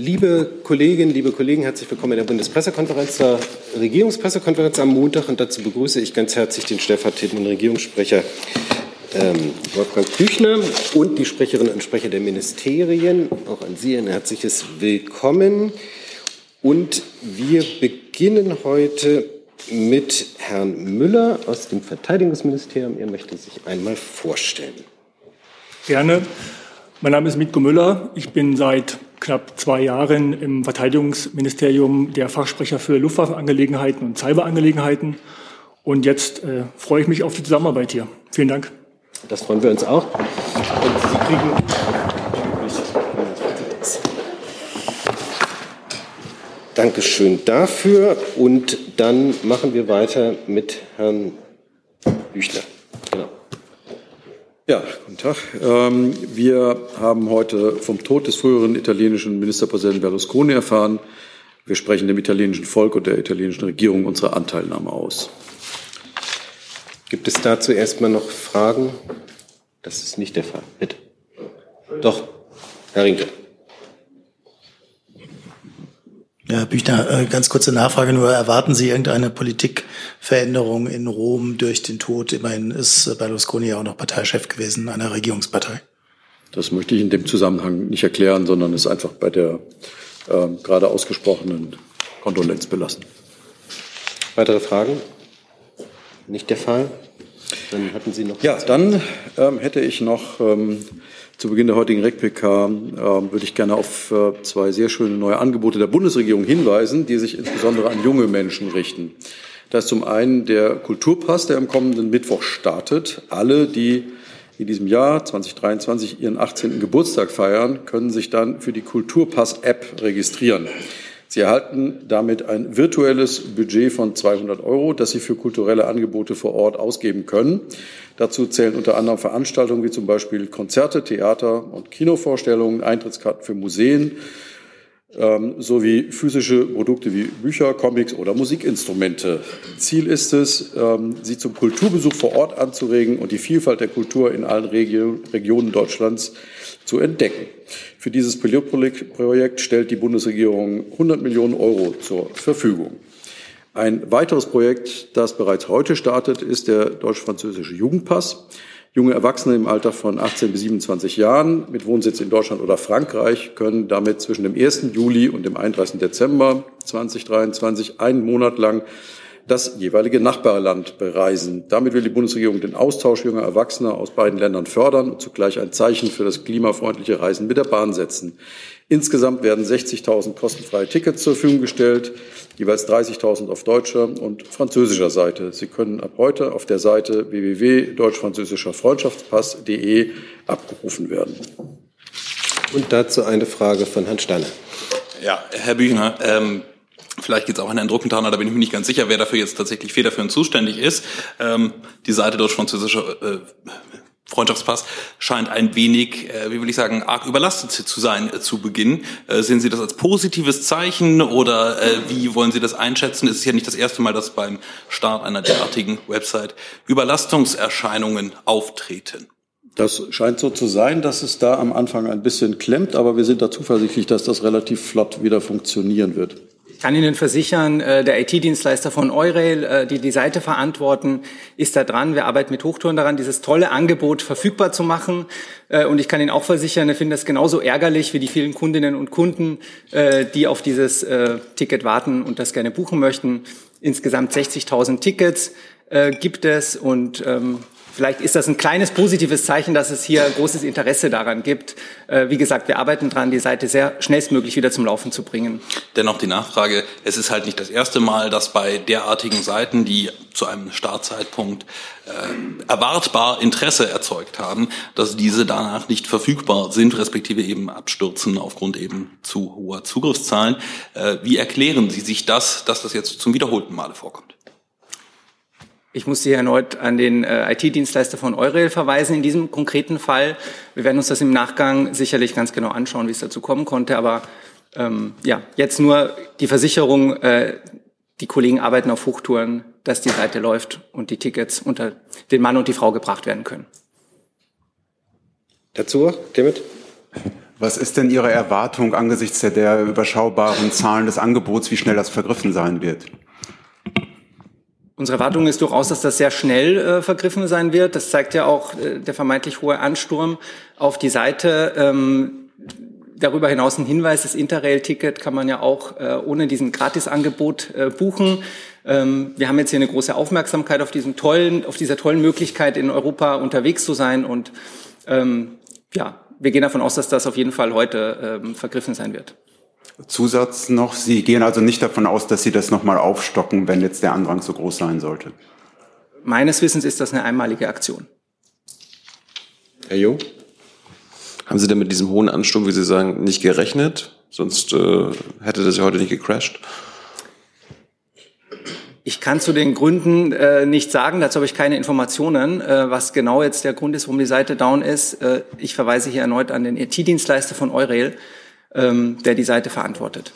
Liebe Kolleginnen, liebe Kollegen, herzlich willkommen in der Bundespressekonferenz, der Regierungspressekonferenz am Montag. Und dazu begrüße ich ganz herzlich den stellvertretenden Regierungssprecher ähm, Wolfgang Küchner und die Sprecherinnen und Sprecher der Ministerien. Auch an Sie ein herzliches Willkommen. Und wir beginnen heute mit Herrn Müller aus dem Verteidigungsministerium. Er möchte sich einmal vorstellen. Gerne. Mein Name ist Mitko Müller. Ich bin seit knapp zwei Jahren im Verteidigungsministerium der Fachsprecher für Luftwaffenangelegenheiten und Cyberangelegenheiten. Und jetzt äh, freue ich mich auf die Zusammenarbeit hier. Vielen Dank. Das freuen wir uns auch. Und Sie kriegen Dankeschön dafür. Und dann machen wir weiter mit Herrn Büchner. Ja, guten Tag. Ähm, wir haben heute vom Tod des früheren italienischen Ministerpräsidenten Berlusconi erfahren. Wir sprechen dem italienischen Volk und der italienischen Regierung unsere Anteilnahme aus. Gibt es dazu erstmal noch Fragen? Das ist nicht der Fall. Bitte. Doch, Herr Rinke. Ja, Herr Büchner, äh, ganz kurze Nachfrage nur. Erwarten Sie irgendeine Politikveränderung in Rom durch den Tod? Immerhin ist Berlusconi ja auch noch Parteichef gewesen einer Regierungspartei. Das möchte ich in dem Zusammenhang nicht erklären, sondern ist einfach bei der äh, gerade ausgesprochenen Kondolenz belassen. Weitere Fragen? Nicht der Fall? Dann hatten Sie noch. Ja, dann ähm, hätte ich noch ähm, zu Beginn der heutigen REC-PK äh, würde ich gerne auf äh, zwei sehr schöne neue Angebote der Bundesregierung hinweisen, die sich insbesondere an junge Menschen richten. Da ist zum einen der Kulturpass, der am kommenden Mittwoch startet. Alle, die in diesem Jahr 2023 ihren 18. Geburtstag feiern, können sich dann für die Kulturpass-App registrieren. Sie erhalten damit ein virtuelles Budget von 200 Euro, das Sie für kulturelle Angebote vor Ort ausgeben können. Dazu zählen unter anderem Veranstaltungen wie zum Beispiel Konzerte, Theater und Kinovorstellungen, Eintrittskarten für Museen ähm, sowie physische Produkte wie Bücher, Comics oder Musikinstrumente. Ziel ist es, ähm, sie zum Kulturbesuch vor Ort anzuregen und die Vielfalt der Kultur in allen Regio Regionen Deutschlands zu entdecken. Für dieses Pilotprojekt stellt die Bundesregierung 100 Millionen Euro zur Verfügung. Ein weiteres Projekt, das bereits heute startet, ist der deutsch-französische Jugendpass. Junge Erwachsene im Alter von 18 bis 27 Jahren mit Wohnsitz in Deutschland oder Frankreich können damit zwischen dem 1. Juli und dem 31. Dezember 2023 einen Monat lang das jeweilige Nachbarland bereisen. Damit will die Bundesregierung den Austausch junger Erwachsener aus beiden Ländern fördern und zugleich ein Zeichen für das klimafreundliche Reisen mit der Bahn setzen. Insgesamt werden 60.000 kostenfreie Tickets zur Verfügung gestellt, jeweils 30.000 auf deutscher und französischer Seite. Sie können ab heute auf der Seite www.deutsch-französischer Freundschaftspass.de abgerufen werden. Und dazu eine Frage von Herrn Steiner. Ja, Herr Büchner, ähm, Vielleicht geht es auch an Herrn Druckenthaler, da bin ich mir nicht ganz sicher, wer dafür jetzt tatsächlich federführend zuständig ist. Ähm, die Seite deutsch-französischer äh, Freundschaftspass scheint ein wenig, äh, wie will ich sagen, arg überlastet zu sein äh, zu Beginn. Äh, sehen Sie das als positives Zeichen oder äh, wie wollen Sie das einschätzen? Es ist ja nicht das erste Mal, dass beim Start einer derartigen Website Überlastungserscheinungen auftreten. Das scheint so zu sein, dass es da am Anfang ein bisschen klemmt, aber wir sind da zuversichtlich, dass das relativ flott wieder funktionieren wird. Ich kann Ihnen versichern, äh, der IT-Dienstleister von Eurail, äh, die die Seite verantworten, ist da dran. Wir arbeiten mit Hochtouren daran, dieses tolle Angebot verfügbar zu machen. Äh, und ich kann Ihnen auch versichern, wir finden das genauso ärgerlich wie die vielen Kundinnen und Kunden, die auf dieses Ticket warten und das gerne buchen möchten. Insgesamt 60.000 Tickets gibt es und ähm, Vielleicht ist das ein kleines positives Zeichen, dass es hier großes Interesse daran gibt. Äh, wie gesagt, wir arbeiten dran, die Seite sehr schnellstmöglich wieder zum Laufen zu bringen. Dennoch die Nachfrage, es ist halt nicht das erste Mal, dass bei derartigen Seiten, die zu einem Startzeitpunkt äh, erwartbar Interesse erzeugt haben, dass diese danach nicht verfügbar sind, respektive eben abstürzen aufgrund eben zu hoher Zugriffszahlen. Äh, wie erklären Sie sich das, dass das jetzt zum wiederholten Male vorkommt? Ich muss Sie erneut an den äh, IT-Dienstleister von Eurail verweisen in diesem konkreten Fall. Wir werden uns das im Nachgang sicherlich ganz genau anschauen, wie es dazu kommen konnte. Aber ähm, ja, jetzt nur die Versicherung, äh, die Kollegen arbeiten auf Hochtouren, dass die Seite läuft und die Tickets unter den Mann und die Frau gebracht werden können. Dazu, Clement? Was ist denn Ihre Erwartung angesichts der, der überschaubaren Zahlen des Angebots, wie schnell das vergriffen sein wird? Unsere Erwartung ist durchaus, dass das sehr schnell äh, vergriffen sein wird. Das zeigt ja auch äh, der vermeintlich hohe Ansturm auf die Seite. Ähm, darüber hinaus ein Hinweis, das Interrail-Ticket kann man ja auch äh, ohne diesen Gratisangebot äh, buchen. Ähm, wir haben jetzt hier eine große Aufmerksamkeit auf diesem tollen, auf dieser tollen Möglichkeit in Europa unterwegs zu sein und ähm, ja, wir gehen davon aus, dass das auf jeden Fall heute ähm, vergriffen sein wird. Zusatz noch, Sie gehen also nicht davon aus, dass Sie das nochmal aufstocken, wenn jetzt der Andrang so groß sein sollte? Meines Wissens ist das eine einmalige Aktion. Herr Jung? Haben Sie denn mit diesem hohen Ansturm, wie Sie sagen, nicht gerechnet? Sonst äh, hätte das ja heute nicht gecrashed. Ich kann zu den Gründen äh, nicht sagen, dazu habe ich keine Informationen, äh, was genau jetzt der Grund ist, warum die Seite down ist. Äh, ich verweise hier erneut an den IT-Dienstleister von Eurail ähm, der die Seite verantwortet.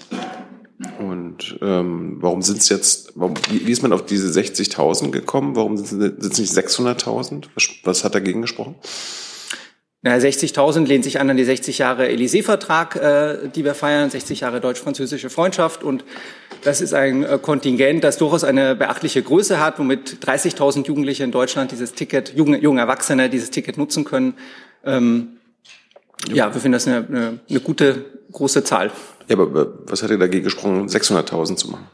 Und ähm, warum sind es jetzt, warum, wie, ist man auf diese 60.000 gekommen? Warum sind es nicht 600.000? Was, was hat dagegen gesprochen? Na, 60.000 lehnt sich an an die 60 Jahre Élysée-Vertrag, äh, die wir feiern, 60 Jahre deutsch-französische Freundschaft. Und das ist ein äh, Kontingent, das durchaus eine beachtliche Größe hat, womit 30.000 Jugendliche in Deutschland dieses Ticket, junge, junge Erwachsene dieses Ticket nutzen können. Ähm, ja, wir finden das eine, eine, eine gute, große Zahl. Ja, aber was hat er dagegen gesprochen, 600.000 zu machen?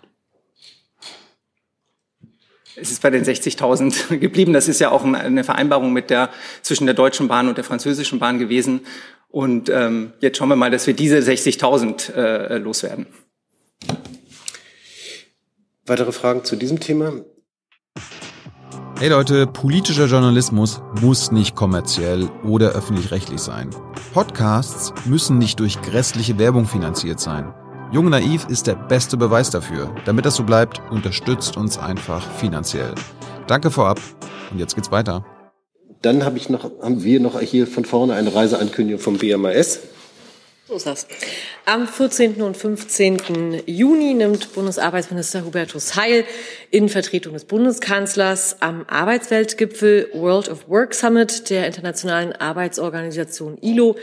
Es ist bei den 60.000 geblieben. Das ist ja auch eine Vereinbarung mit der, zwischen der Deutschen Bahn und der französischen Bahn gewesen. Und ähm, jetzt schauen wir mal, dass wir diese 60.000 äh, loswerden. Weitere Fragen zu diesem Thema? Hey Leute, politischer Journalismus muss nicht kommerziell oder öffentlich-rechtlich sein. Podcasts müssen nicht durch grässliche Werbung finanziert sein. Jung Naiv ist der beste Beweis dafür. Damit das so bleibt, unterstützt uns einfach finanziell. Danke vorab und jetzt geht's weiter. Dann hab ich noch, haben wir noch hier von vorne eine Reiseankündigung vom BMAS. So ist. Am 14. und 15. Juni nimmt Bundesarbeitsminister Hubertus Heil in Vertretung des Bundeskanzlers am Arbeitsweltgipfel World of Work Summit der Internationalen Arbeitsorganisation ILO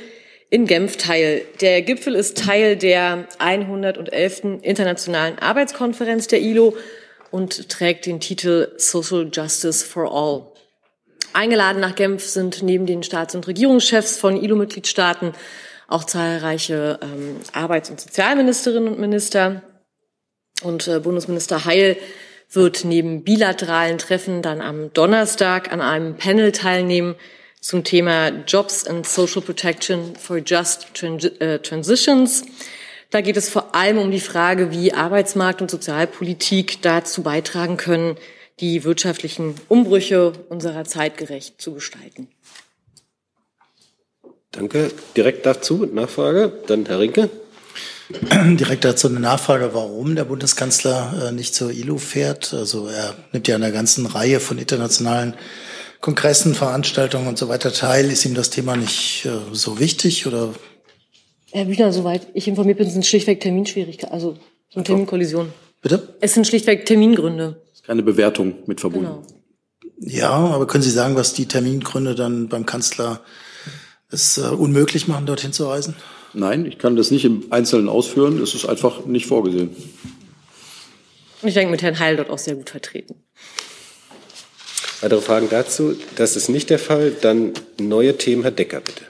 in Genf teil. Der Gipfel ist Teil der 111. Internationalen Arbeitskonferenz der ILO und trägt den Titel Social Justice for All. Eingeladen nach Genf sind neben den Staats- und Regierungschefs von ILO-Mitgliedstaaten auch zahlreiche ähm, Arbeits- und Sozialministerinnen und Minister. Und äh, Bundesminister Heil wird neben bilateralen Treffen dann am Donnerstag an einem Panel teilnehmen zum Thema Jobs and Social Protection for Just äh, Transitions. Da geht es vor allem um die Frage, wie Arbeitsmarkt und Sozialpolitik dazu beitragen können, die wirtschaftlichen Umbrüche unserer Zeit gerecht zu gestalten. Danke. Direkt dazu Nachfrage. Dann Herr Rinke. Direkt dazu eine Nachfrage, warum der Bundeskanzler äh, nicht zur ILO fährt. Also er nimmt ja an einer ganzen Reihe von internationalen Kongressen, Veranstaltungen und so weiter teil. Ist ihm das Thema nicht äh, so wichtig oder? Herr Büchner, soweit ich informiert bin, sind schlichtweg Terminschwierigkeiten, also sind Terminkollisionen. Bitte? Es sind schlichtweg Termingründe. Keine Bewertung mit verbunden. Genau. Ja, aber können Sie sagen, was die Termingründe dann beim Kanzler es äh, unmöglich machen, dorthin zu reisen? Nein, ich kann das nicht im Einzelnen ausführen. Es ist einfach nicht vorgesehen. Ich denke, mit Herrn Heil dort auch sehr gut vertreten. Weitere Fragen dazu? Das ist nicht der Fall. Dann neue Themen. Herr Decker, bitte.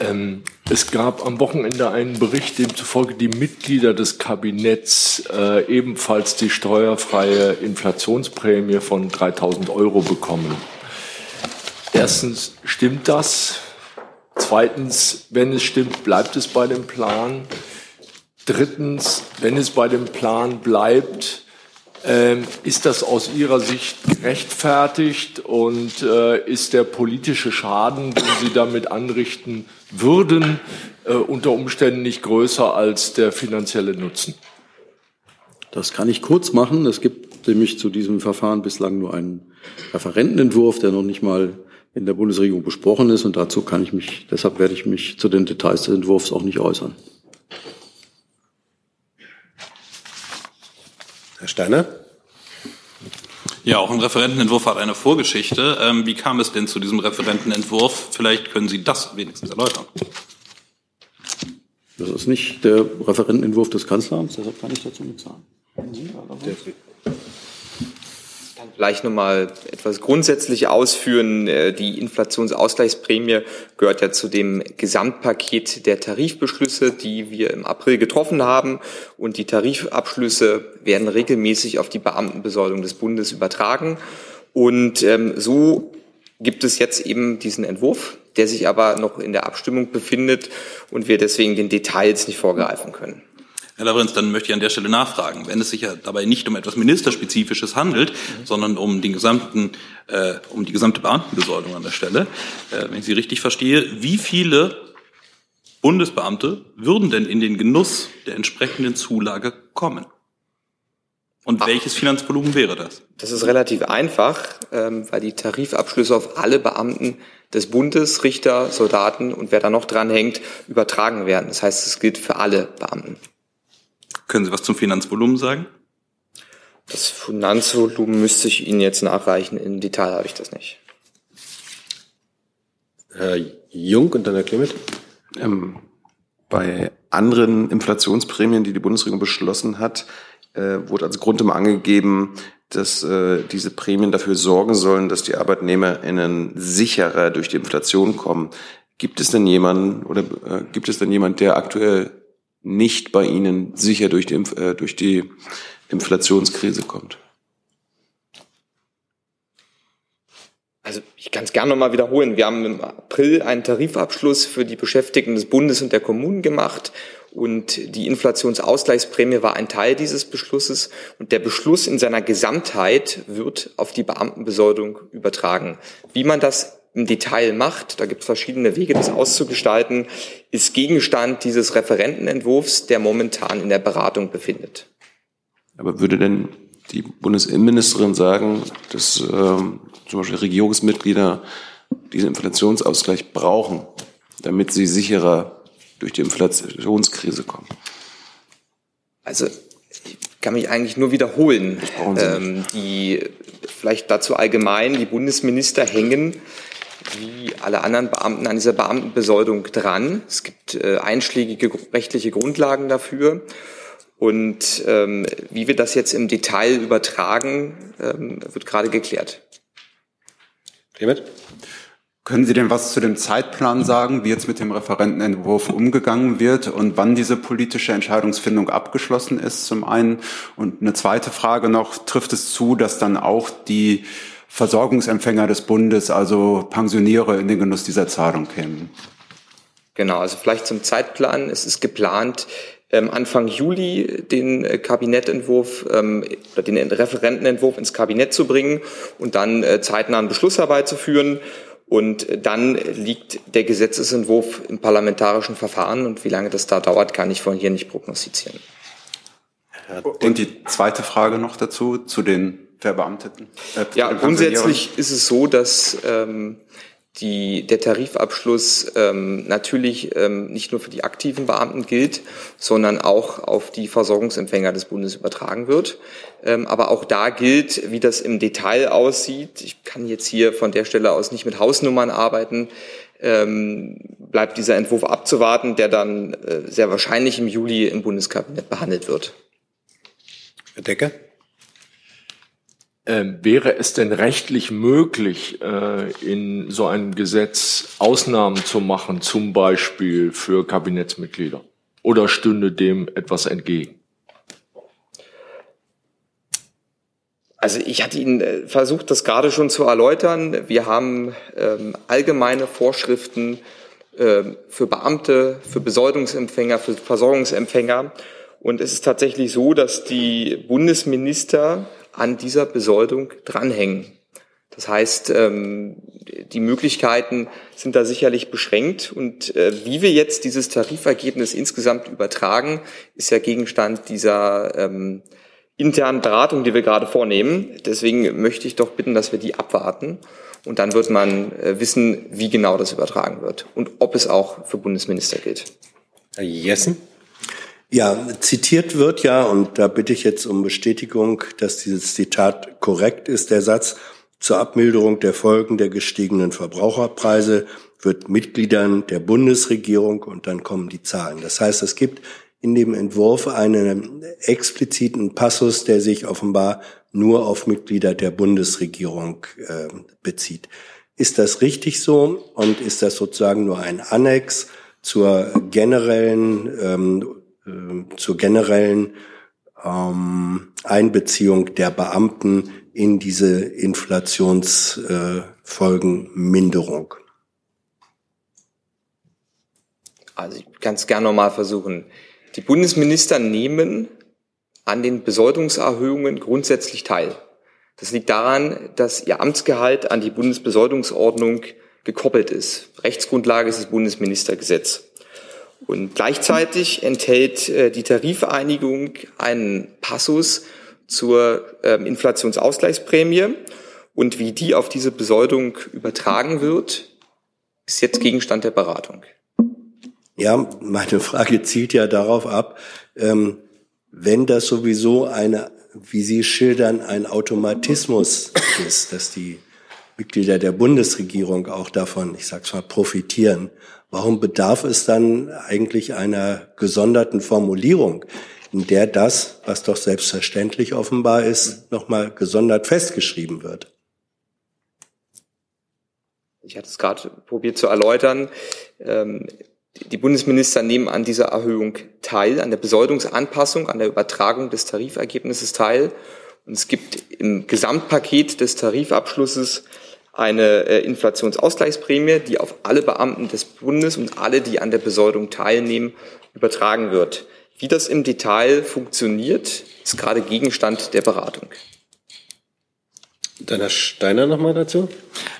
Ähm, es gab am Wochenende einen Bericht, demzufolge die Mitglieder des Kabinetts äh, ebenfalls die steuerfreie Inflationsprämie von 3000 Euro bekommen. Erstens, stimmt das? Zweitens, wenn es stimmt, bleibt es bei dem Plan? Drittens, wenn es bei dem Plan bleibt, ähm, ist das aus Ihrer Sicht gerechtfertigt und äh, ist der politische Schaden, den Sie damit anrichten würden, äh, unter Umständen nicht größer als der finanzielle Nutzen? Das kann ich kurz machen. Es gibt nämlich zu diesem Verfahren bislang nur einen Referentenentwurf, der noch nicht mal in der Bundesregierung besprochen ist. Und dazu kann ich mich, deshalb werde ich mich zu den Details des Entwurfs auch nicht äußern. Herr Steiner? Ja, auch ein Referentenentwurf hat eine Vorgeschichte. Ähm, wie kam es denn zu diesem Referentenentwurf? Vielleicht können Sie das wenigstens erläutern. Das ist nicht der Referentenentwurf des Kanzleramts, deshalb kann ich dazu nichts sagen. Vielleicht nochmal etwas grundsätzlich ausführen. Äh, die Inflationsausgleichsprämie gehört ja zu dem Gesamtpaket der Tarifbeschlüsse, die wir im April getroffen haben. Und die Tarifabschlüsse werden regelmäßig auf die Beamtenbesoldung des Bundes übertragen. Und ähm, so gibt es jetzt eben diesen Entwurf, der sich aber noch in der Abstimmung befindet und wir deswegen den Details nicht vorgreifen können. Herr Lavrenz, dann möchte ich an der Stelle nachfragen. Wenn es sich ja dabei nicht um etwas Ministerspezifisches handelt, mhm. sondern um den gesamten, äh, um die gesamte Beamtenbesoldung an der Stelle, äh, wenn ich Sie richtig verstehe, wie viele Bundesbeamte würden denn in den Genuss der entsprechenden Zulage kommen? Und welches Finanzvolumen wäre das? Das ist relativ einfach, ähm, weil die Tarifabschlüsse auf alle Beamten des Bundes, Richter, Soldaten und wer da noch dran hängt, übertragen werden. Das heißt, es gilt für alle Beamten. Können Sie was zum Finanzvolumen sagen? Das Finanzvolumen müsste ich Ihnen jetzt nachreichen. Im Detail habe ich das nicht. Herr Jung und dann Herr Clement. Ähm, bei anderen Inflationsprämien, die die Bundesregierung beschlossen hat, äh, wurde als Grund immer angegeben, dass äh, diese Prämien dafür sorgen sollen, dass die ArbeitnehmerInnen sicherer durch die Inflation kommen. Gibt es denn jemanden oder äh, gibt es denn jemand, der aktuell nicht bei Ihnen sicher durch die, äh, durch die Inflationskrise kommt? Also ich kann es gerne nochmal wiederholen. Wir haben im April einen Tarifabschluss für die Beschäftigten des Bundes und der Kommunen gemacht und die Inflationsausgleichsprämie war ein Teil dieses Beschlusses. Und der Beschluss in seiner Gesamtheit wird auf die Beamtenbesoldung übertragen. Wie man das im Detail macht, da gibt es verschiedene Wege, das auszugestalten, ist Gegenstand dieses Referentenentwurfs, der momentan in der Beratung befindet. Aber würde denn die Bundesinnenministerin sagen, dass ähm, zum Beispiel Regierungsmitglieder diesen Inflationsausgleich brauchen, damit sie sicherer durch die Inflationskrise kommen? Also ich kann mich eigentlich nur wiederholen. Ähm, die vielleicht dazu allgemein, die Bundesminister hängen wie alle anderen Beamten an dieser Beamtenbesoldung dran. Es gibt äh, einschlägige rechtliche Grundlagen dafür. Und ähm, wie wir das jetzt im Detail übertragen, ähm, wird gerade geklärt. Clement? Können Sie denn was zu dem Zeitplan sagen, wie jetzt mit dem Referentenentwurf umgegangen wird und wann diese politische Entscheidungsfindung abgeschlossen ist, zum einen? Und eine zweite Frage noch, trifft es zu, dass dann auch die Versorgungsempfänger des Bundes, also Pensioniere, in den Genuss dieser Zahlung kämen? Genau, also vielleicht zum Zeitplan. Es ist geplant, ähm, Anfang Juli den äh, Kabinettentwurf ähm, oder den Referentenentwurf ins Kabinett zu bringen und dann äh, zeitnah einen Beschluss herbeizuführen. Und dann liegt der Gesetzesentwurf im parlamentarischen Verfahren und wie lange das da dauert, kann ich von hier nicht prognostizieren. Und die zweite Frage noch dazu, zu den Verbeamteten? Äh, ja, grundsätzlich ist es so, dass ähm, die, der Tarifabschluss ähm, natürlich ähm, nicht nur für die aktiven Beamten gilt, sondern auch auf die Versorgungsempfänger des Bundes übertragen wird. Ähm, aber auch da gilt, wie das im Detail aussieht. Ich kann jetzt hier von der Stelle aus nicht mit Hausnummern arbeiten. Ähm, bleibt dieser Entwurf abzuwarten, der dann äh, sehr wahrscheinlich im Juli im Bundeskabinett behandelt wird. Herr Decker? Ähm, wäre es denn rechtlich möglich, äh, in so einem Gesetz Ausnahmen zu machen, zum Beispiel für Kabinettsmitglieder? Oder stünde dem etwas entgegen? Also ich hatte Ihnen äh, versucht, das gerade schon zu erläutern. Wir haben ähm, allgemeine Vorschriften äh, für Beamte, für Besoldungsempfänger, für Versorgungsempfänger. Und es ist tatsächlich so, dass die Bundesminister an dieser Besoldung dranhängen. Das heißt, ähm, die Möglichkeiten sind da sicherlich beschränkt. Und äh, wie wir jetzt dieses Tarifergebnis insgesamt übertragen, ist ja Gegenstand dieser ähm, internen Beratung, die wir gerade vornehmen. Deswegen möchte ich doch bitten, dass wir die abwarten. Und dann wird man äh, wissen, wie genau das übertragen wird und ob es auch für Bundesminister gilt. Herr Jessen? Ja, zitiert wird ja, und da bitte ich jetzt um Bestätigung, dass dieses Zitat korrekt ist, der Satz, zur Abmilderung der Folgen der gestiegenen Verbraucherpreise wird Mitgliedern der Bundesregierung und dann kommen die Zahlen. Das heißt, es gibt in dem Entwurf einen expliziten Passus, der sich offenbar nur auf Mitglieder der Bundesregierung äh, bezieht. Ist das richtig so und ist das sozusagen nur ein Annex zur generellen, ähm, äh, zur generellen ähm, Einbeziehung der Beamten in diese Inflationsfolgenminderung? Äh, also ich kann es gerne nochmal versuchen. Die Bundesminister nehmen an den Besoldungserhöhungen grundsätzlich teil. Das liegt daran, dass ihr Amtsgehalt an die Bundesbesoldungsordnung gekoppelt ist. Rechtsgrundlage ist das Bundesministergesetz. Und gleichzeitig enthält äh, die Tarifeinigung einen Passus zur ähm, Inflationsausgleichsprämie und wie die auf diese Besoldung übertragen wird, ist jetzt Gegenstand der Beratung. Ja, meine Frage zielt ja darauf ab, ähm, wenn das sowieso eine, wie Sie schildern, ein Automatismus ist, dass die Mitglieder der Bundesregierung auch davon, ich sag's mal, profitieren. Warum bedarf es dann eigentlich einer gesonderten Formulierung, in der das, was doch selbstverständlich offenbar ist, nochmal gesondert festgeschrieben wird? Ich hatte es gerade probiert zu erläutern. Ähm, die Bundesminister nehmen an dieser Erhöhung teil, an der Besoldungsanpassung, an der Übertragung des Tarifergebnisses teil. Und es gibt im Gesamtpaket des Tarifabschlusses eine äh, Inflationsausgleichsprämie, die auf alle Beamten des Bundes und alle, die an der Besoldung teilnehmen, übertragen wird. Wie das im Detail funktioniert, ist gerade Gegenstand der Beratung. Dann Herr Steiner nochmal dazu.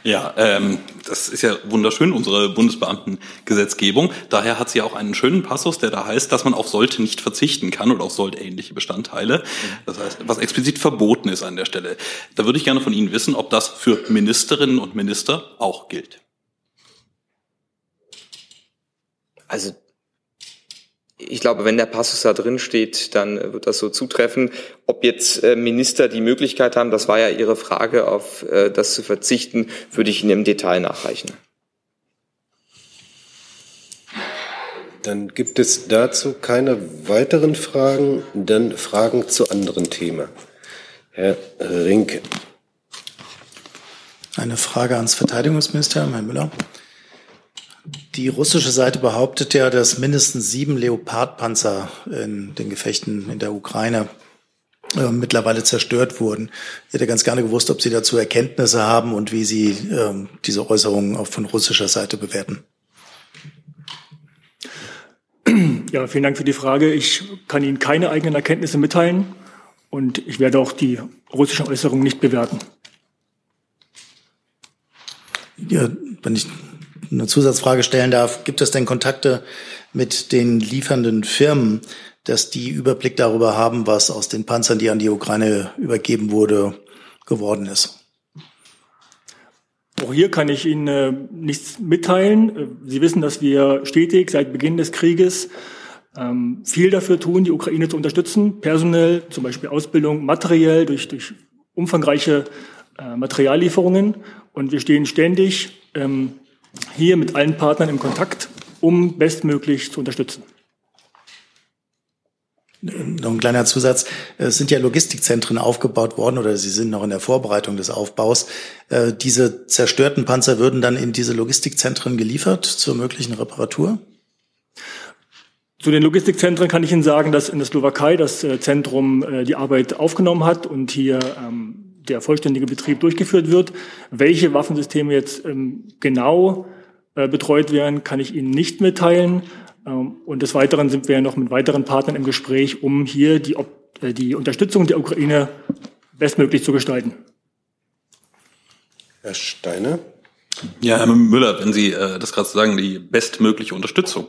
Ja, ähm, das ist ja wunderschön, unsere Bundesbeamtengesetzgebung. Daher hat sie auch einen schönen Passus, der da heißt, dass man auf sollte nicht verzichten kann oder auf sollte ähnliche Bestandteile. Das heißt, was explizit verboten ist an der Stelle. Da würde ich gerne von Ihnen wissen, ob das für Ministerinnen und Minister auch gilt. Also ich glaube, wenn der Passus da drin steht, dann wird das so zutreffen. Ob jetzt äh, Minister die Möglichkeit haben, das war ja Ihre Frage, auf äh, das zu verzichten, würde ich Ihnen im Detail nachreichen. Dann gibt es dazu keine weiteren Fragen. Dann Fragen zu anderen Themen. Herr Rinke. Eine Frage ans Verteidigungsministerium, Herr Müller. Die russische Seite behauptet ja, dass mindestens sieben Leopardpanzer in den Gefechten in der Ukraine äh, mittlerweile zerstört wurden. Ich hätte ganz gerne gewusst, ob Sie dazu Erkenntnisse haben und wie Sie äh, diese Äußerungen auch von russischer Seite bewerten. Ja, vielen Dank für die Frage. Ich kann Ihnen keine eigenen Erkenntnisse mitteilen und ich werde auch die russischen Äußerungen nicht bewerten. Ja, wenn ich eine Zusatzfrage stellen darf, gibt es denn Kontakte mit den liefernden Firmen, dass die Überblick darüber haben, was aus den Panzern, die an die Ukraine übergeben wurde, geworden ist? Auch hier kann ich Ihnen äh, nichts mitteilen. Äh, Sie wissen, dass wir stetig seit Beginn des Krieges ähm, viel dafür tun, die Ukraine zu unterstützen, personell, zum Beispiel Ausbildung, materiell durch, durch umfangreiche äh, Materiallieferungen. Und wir stehen ständig ähm, hier mit allen Partnern im Kontakt, um bestmöglich zu unterstützen. Noch ein kleiner Zusatz. Es sind ja Logistikzentren aufgebaut worden oder sie sind noch in der Vorbereitung des Aufbaus. Äh, diese zerstörten Panzer würden dann in diese Logistikzentren geliefert zur möglichen Reparatur? Zu den Logistikzentren kann ich Ihnen sagen, dass in der Slowakei das äh, Zentrum äh, die Arbeit aufgenommen hat und hier ähm, der vollständige Betrieb durchgeführt wird. Welche Waffensysteme jetzt ähm, genau äh, betreut werden, kann ich Ihnen nicht mitteilen. Ähm, und des Weiteren sind wir ja noch mit weiteren Partnern im Gespräch, um hier die, äh, die Unterstützung der Ukraine bestmöglich zu gestalten. Herr Steiner. Ja, Herr Müller, wenn Sie äh, das gerade sagen, die bestmögliche Unterstützung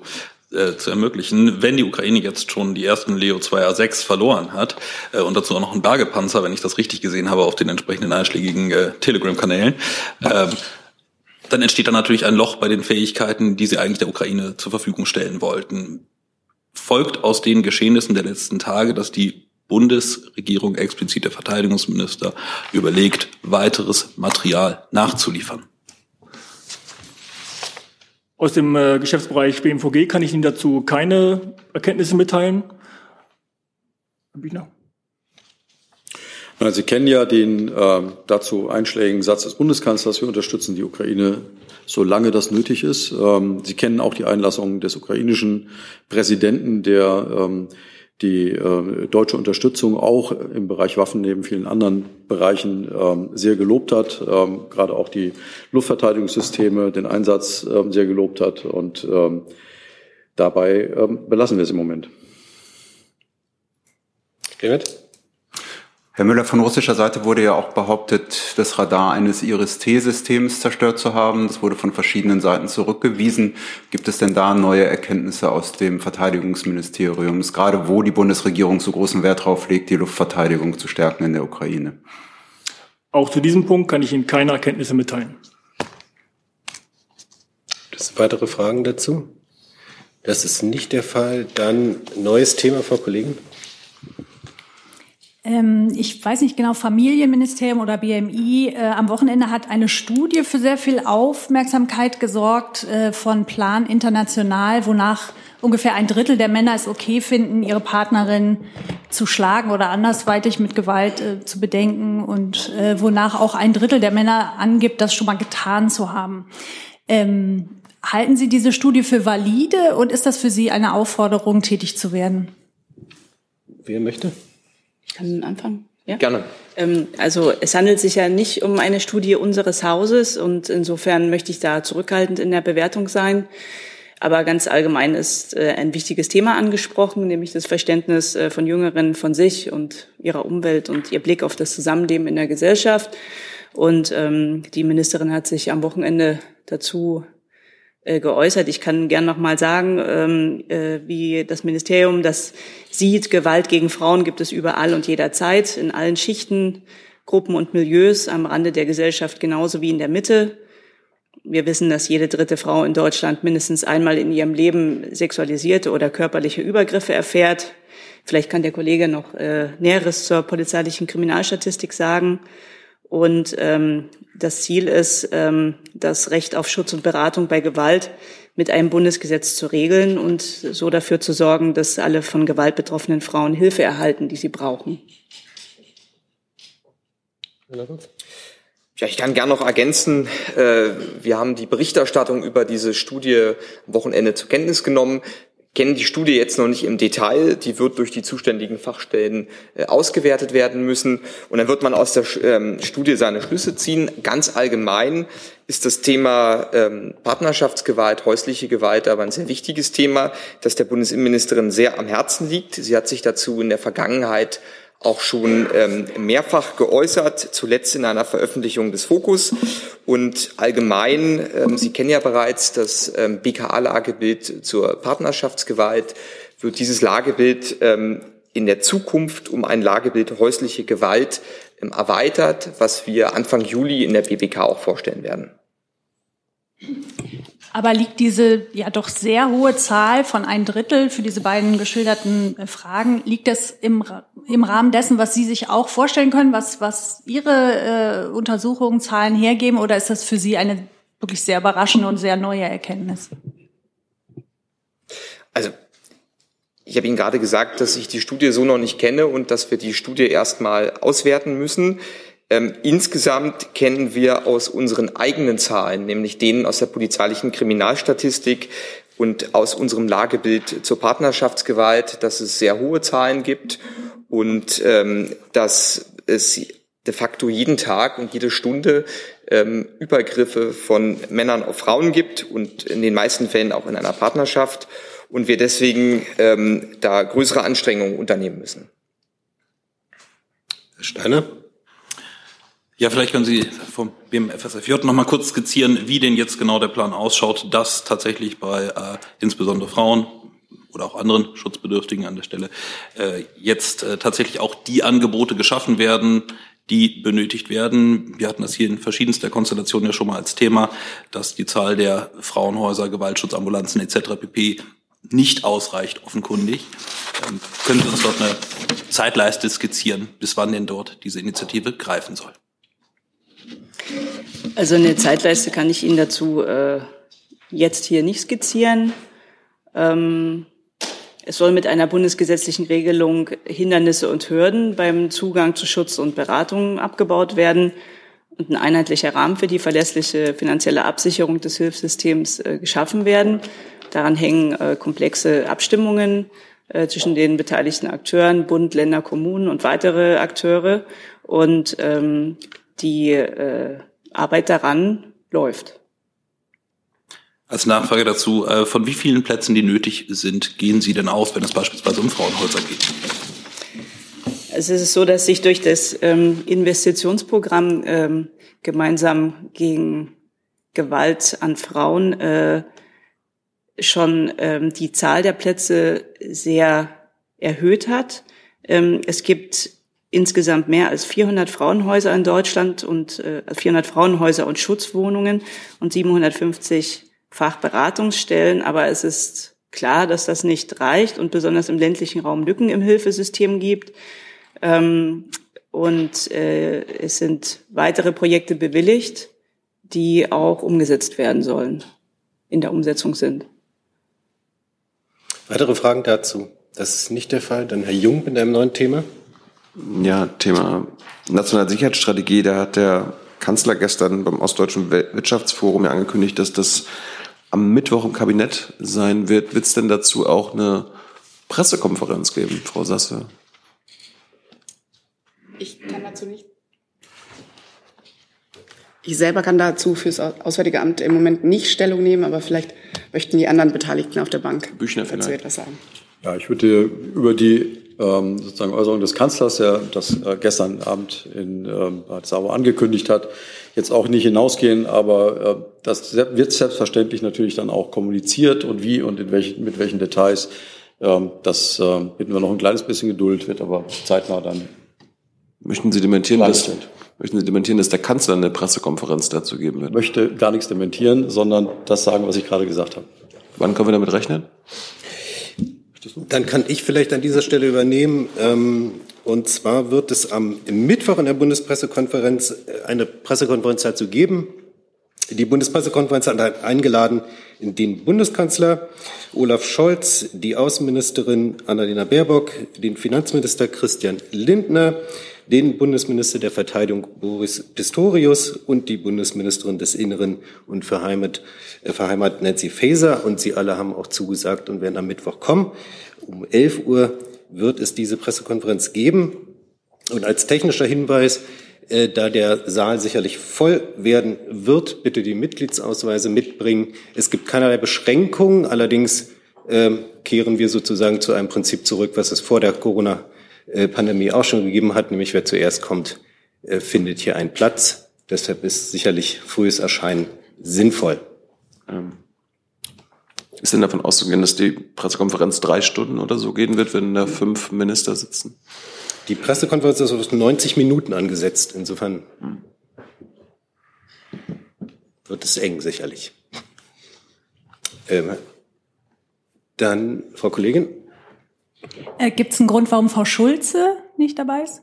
äh, zu ermöglichen, wenn die Ukraine jetzt schon die ersten Leo 2A6 verloren hat äh, und dazu auch noch einen Bergepanzer, wenn ich das richtig gesehen habe, auf den entsprechenden einschlägigen äh, Telegram-Kanälen, äh, dann entsteht da natürlich ein Loch bei den Fähigkeiten, die sie eigentlich der Ukraine zur Verfügung stellen wollten. folgt aus den Geschehnissen der letzten Tage, dass die Bundesregierung, explizit der Verteidigungsminister, überlegt, weiteres Material nachzuliefern. Aus dem äh, Geschäftsbereich BMVG kann ich Ihnen dazu keine Erkenntnisse mitteilen. Herr Büchner. Sie kennen ja den äh, dazu einschlägigen Satz des Bundeskanzlers, wir unterstützen die Ukraine, solange das nötig ist. Ähm, Sie kennen auch die Einlassung des ukrainischen Präsidenten, der ähm, die äh, deutsche Unterstützung auch im Bereich Waffen neben vielen anderen Bereichen ähm, sehr gelobt hat, ähm, gerade auch die Luftverteidigungssysteme, den Einsatz ähm, sehr gelobt hat. Und ähm, dabei ähm, belassen wir es im Moment. Gerrit? Herr Müller, von russischer Seite wurde ja auch behauptet, das Radar eines Iris-T-Systems zerstört zu haben. Das wurde von verschiedenen Seiten zurückgewiesen. Gibt es denn da neue Erkenntnisse aus dem Verteidigungsministerium, gerade wo die Bundesregierung so großen Wert darauf legt, die Luftverteidigung zu stärken in der Ukraine? Auch zu diesem Punkt kann ich Ihnen keine Erkenntnisse mitteilen. Das weitere Fragen dazu? Das ist nicht der Fall. Dann neues Thema, Frau Kollegin. Ähm, ich weiß nicht genau, Familienministerium oder BMI äh, am Wochenende hat eine Studie für sehr viel Aufmerksamkeit gesorgt äh, von Plan International, wonach ungefähr ein Drittel der Männer es okay finden, ihre Partnerin zu schlagen oder andersweitig mit Gewalt äh, zu bedenken und äh, wonach auch ein Drittel der Männer angibt, das schon mal getan zu haben. Ähm, halten Sie diese Studie für valide und ist das für Sie eine Aufforderung, tätig zu werden? Wer möchte? Kann anfangen. Ja? Gerne. Ähm, also es handelt sich ja nicht um eine Studie unseres Hauses und insofern möchte ich da zurückhaltend in der Bewertung sein. Aber ganz allgemein ist äh, ein wichtiges Thema angesprochen, nämlich das Verständnis äh, von Jüngeren von sich und ihrer Umwelt und ihr Blick auf das Zusammenleben in der Gesellschaft. Und ähm, die Ministerin hat sich am Wochenende dazu geäußert. Ich kann gern noch mal sagen, ähm, äh, wie das Ministerium das sieht. Gewalt gegen Frauen gibt es überall und jederzeit, in allen Schichten, Gruppen und Milieus, am Rande der Gesellschaft genauso wie in der Mitte. Wir wissen, dass jede dritte Frau in Deutschland mindestens einmal in ihrem Leben sexualisierte oder körperliche Übergriffe erfährt. Vielleicht kann der Kollege noch äh, Näheres zur polizeilichen Kriminalstatistik sagen. Und ähm, das Ziel ist, ähm, das Recht auf Schutz und Beratung bei Gewalt mit einem Bundesgesetz zu regeln und so dafür zu sorgen, dass alle von Gewalt betroffenen Frauen Hilfe erhalten, die sie brauchen. Ja, ich kann gern noch ergänzen. Äh, wir haben die Berichterstattung über diese Studie am Wochenende zur Kenntnis genommen kennen die Studie jetzt noch nicht im Detail. Die wird durch die zuständigen Fachstellen äh, ausgewertet werden müssen. Und dann wird man aus der ähm, Studie seine Schlüsse ziehen. Ganz allgemein ist das Thema ähm, Partnerschaftsgewalt, häusliche Gewalt aber ein sehr wichtiges Thema, das der Bundesinnenministerin sehr am Herzen liegt. Sie hat sich dazu in der Vergangenheit auch schon ähm, mehrfach geäußert, zuletzt in einer Veröffentlichung des Fokus. Und allgemein, ähm, Sie kennen ja bereits das ähm, BKA-Lagebild zur Partnerschaftsgewalt, wird dieses Lagebild ähm, in der Zukunft um ein Lagebild häusliche Gewalt ähm, erweitert, was wir Anfang Juli in der BBK auch vorstellen werden. Aber liegt diese ja doch sehr hohe Zahl von ein Drittel für diese beiden geschilderten äh, Fragen, liegt das im, im Rahmen dessen, was Sie sich auch vorstellen können, was, was Ihre äh, Untersuchungen, Zahlen hergeben, oder ist das für Sie eine wirklich sehr überraschende und sehr neue Erkenntnis? Also ich habe Ihnen gerade gesagt, dass ich die Studie so noch nicht kenne und dass wir die Studie erstmal auswerten müssen. Ähm, insgesamt kennen wir aus unseren eigenen Zahlen, nämlich denen aus der polizeilichen Kriminalstatistik und aus unserem Lagebild zur Partnerschaftsgewalt, dass es sehr hohe Zahlen gibt und ähm, dass es de facto jeden Tag und jede Stunde ähm, Übergriffe von Männern auf Frauen gibt und in den meisten Fällen auch in einer Partnerschaft und wir deswegen ähm, da größere Anstrengungen unternehmen müssen. Herr Steiner? Ja, vielleicht können Sie vom BMFSFJ noch mal kurz skizzieren, wie denn jetzt genau der Plan ausschaut, dass tatsächlich bei äh, insbesondere Frauen oder auch anderen Schutzbedürftigen an der Stelle äh, jetzt äh, tatsächlich auch die Angebote geschaffen werden, die benötigt werden. Wir hatten das hier in verschiedenster Konstellation ja schon mal als Thema, dass die Zahl der Frauenhäuser, Gewaltschutzambulanzen etc. pp nicht ausreicht, offenkundig. Ähm, können Sie uns dort eine Zeitleiste skizzieren, bis wann denn dort diese Initiative greifen soll? Also eine Zeitleiste kann ich Ihnen dazu äh, jetzt hier nicht skizzieren. Ähm, es soll mit einer bundesgesetzlichen Regelung Hindernisse und Hürden beim Zugang zu Schutz und Beratung abgebaut werden und ein einheitlicher Rahmen für die verlässliche finanzielle Absicherung des Hilfssystems äh, geschaffen werden. Daran hängen äh, komplexe Abstimmungen äh, zwischen den beteiligten Akteuren, Bund, Länder, Kommunen und weitere Akteure. Und ähm, die äh, Arbeit daran läuft. Als Nachfrage dazu, äh, von wie vielen Plätzen, die nötig sind, gehen Sie denn aus, wenn es beispielsweise um Frauenhäuser geht? Es ist so, dass sich durch das ähm, Investitionsprogramm ähm, gemeinsam gegen Gewalt an Frauen äh, schon ähm, die Zahl der Plätze sehr erhöht hat. Es gibt insgesamt mehr als 400 Frauenhäuser in Deutschland und äh, 400 Frauenhäuser und Schutzwohnungen und 750 Fachberatungsstellen. Aber es ist klar, dass das nicht reicht und besonders im ländlichen Raum Lücken im Hilfesystem gibt. Ähm, und äh, es sind weitere Projekte bewilligt, die auch umgesetzt werden sollen, in der Umsetzung sind. Weitere Fragen dazu? Das ist nicht der Fall. Dann Herr Jung mit einem neuen Thema. Ja, Thema nationale Sicherheitsstrategie. Da hat der Kanzler gestern beim Ostdeutschen Wirtschaftsforum ja angekündigt, dass das am Mittwoch im Kabinett sein wird. Wird es denn dazu auch eine Pressekonferenz geben, Frau Sasse? Ich kann dazu nicht. Ich selber kann dazu fürs Auswärtige Amt im Moment nicht Stellung nehmen, aber vielleicht möchten die anderen Beteiligten auf der Bank Büchner dazu vielleicht. etwas sagen. Ja, ich würde über die ähm, sozusagen Äußerung des Kanzlers, der das äh, gestern Abend in ähm, Bad Sauer angekündigt hat, jetzt auch nicht hinausgehen, aber äh, das wird selbstverständlich natürlich dann auch kommuniziert und wie und in welchen, mit welchen Details. Ähm, das äh, bitten wir noch ein kleines bisschen Geduld, wird aber zeitnah dann. Möchten Sie dementieren, dass, möchten Sie dementieren, dass der Kanzler eine Pressekonferenz dazu geben wird? möchte gar nichts dementieren, sondern das sagen, was ich gerade gesagt habe. Wann können wir damit rechnen? Dann kann ich vielleicht an dieser Stelle übernehmen. Ähm, Und zwar wird es am Mittwoch in der Bundespressekonferenz äh, eine Pressekonferenz dazu geben. Die Bundespressekonferenz hat eingeladen den Bundeskanzler Olaf Scholz, die Außenministerin Annalena Baerbock, den Finanzminister Christian Lindner, den Bundesminister der Verteidigung Boris Pistorius und die Bundesministerin des Inneren und für Heimat, äh, für Heimat Nancy Faeser. Und sie alle haben auch zugesagt und werden am Mittwoch kommen. Um 11 Uhr wird es diese Pressekonferenz geben. Und als technischer Hinweis, äh, da der Saal sicherlich voll werden wird, bitte die Mitgliedsausweise mitbringen. Es gibt keinerlei Beschränkungen, allerdings ähm, kehren wir sozusagen zu einem Prinzip zurück, was es vor der Corona-Pandemie auch schon gegeben hat, nämlich wer zuerst kommt, äh, findet hier einen Platz. Deshalb ist sicherlich frühes Erscheinen sinnvoll. Ähm, ist denn davon auszugehen, dass die Pressekonferenz drei Stunden oder so gehen wird, wenn da fünf Minister sitzen? Die Pressekonferenz ist auf 90 Minuten angesetzt. Insofern wird es eng, sicherlich. Ähm, dann, Frau Kollegin. Äh, Gibt es einen Grund, warum Frau Schulze nicht dabei ist?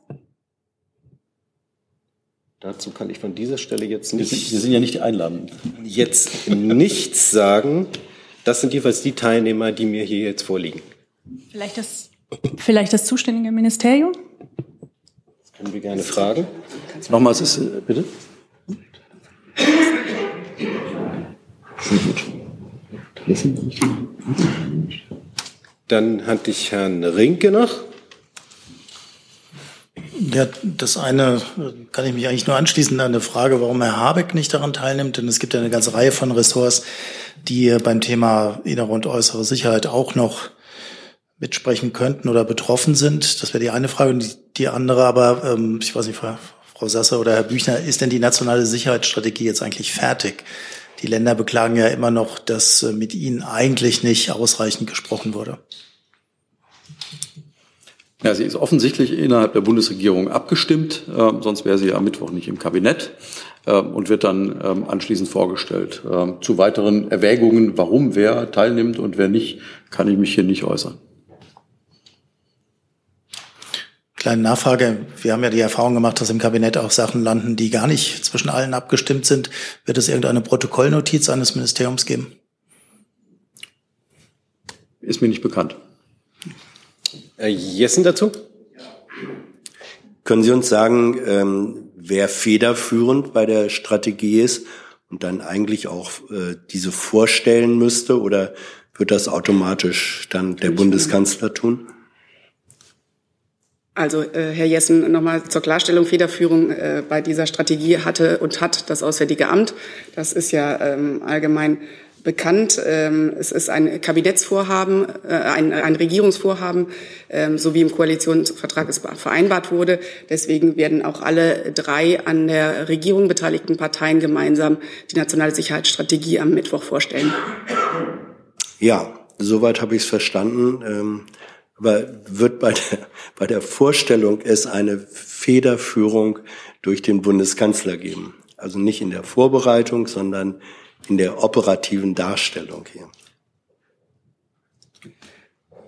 Dazu kann ich von dieser Stelle jetzt nicht. Sie sind ja nicht die Einladenden. Jetzt nichts sagen. Das sind jeweils die Teilnehmer, die mir hier jetzt vorliegen. Vielleicht das, vielleicht das zuständige Ministerium? Das können wir gerne fragen. Nochmals ist, äh, bitte? Dann hatte ich Herrn Rinke noch. Ja, das eine kann ich mich eigentlich nur anschließen an eine Frage, warum Herr Habeck nicht daran teilnimmt. Denn es gibt ja eine ganze Reihe von Ressorts, die beim Thema innere und äußere Sicherheit auch noch mitsprechen könnten oder betroffen sind. Das wäre die eine Frage. Und die, die andere aber, ähm, ich weiß nicht, Frau, Frau Sasser oder Herr Büchner, ist denn die nationale Sicherheitsstrategie jetzt eigentlich fertig? Die Länder beklagen ja immer noch, dass äh, mit ihnen eigentlich nicht ausreichend gesprochen wurde. Ja, sie ist offensichtlich innerhalb der Bundesregierung abgestimmt, äh, sonst wäre sie ja am Mittwoch nicht im Kabinett. ähm, und wird dann ähm, anschließend vorgestellt. Ähm, zu weiteren Erwägungen, warum wer teilnimmt und wer nicht, kann ich mich hier nicht äußern. Kleine Nachfrage. Wir haben ja die Erfahrung gemacht, dass im Kabinett auch Sachen landen, die gar nicht zwischen allen abgestimmt sind. Wird es irgendeine Protokollnotiz eines Ministeriums geben? Ist mir nicht bekannt. Herr Jessen dazu? Können Sie uns sagen, ähm, wer federführend bei der Strategie ist und dann eigentlich auch äh, diese vorstellen müsste oder wird das automatisch dann der Bundeskanzler tun? Also äh, Herr Jessen, nochmal zur Klarstellung, Federführung äh, bei dieser Strategie hatte und hat das Auswärtige Amt. Das ist ja ähm, allgemein bekannt. Ähm, es ist ein Kabinettsvorhaben, äh, ein, ein Regierungsvorhaben, ähm, so wie im Koalitionsvertrag es vereinbart wurde. Deswegen werden auch alle drei an der Regierung beteiligten Parteien gemeinsam die nationale Sicherheitsstrategie am Mittwoch vorstellen. Ja, soweit habe ich es verstanden. Ähm, aber wird bei der, bei der Vorstellung es eine Federführung durch den Bundeskanzler geben? Also nicht in der Vorbereitung, sondern in der operativen Darstellung hier.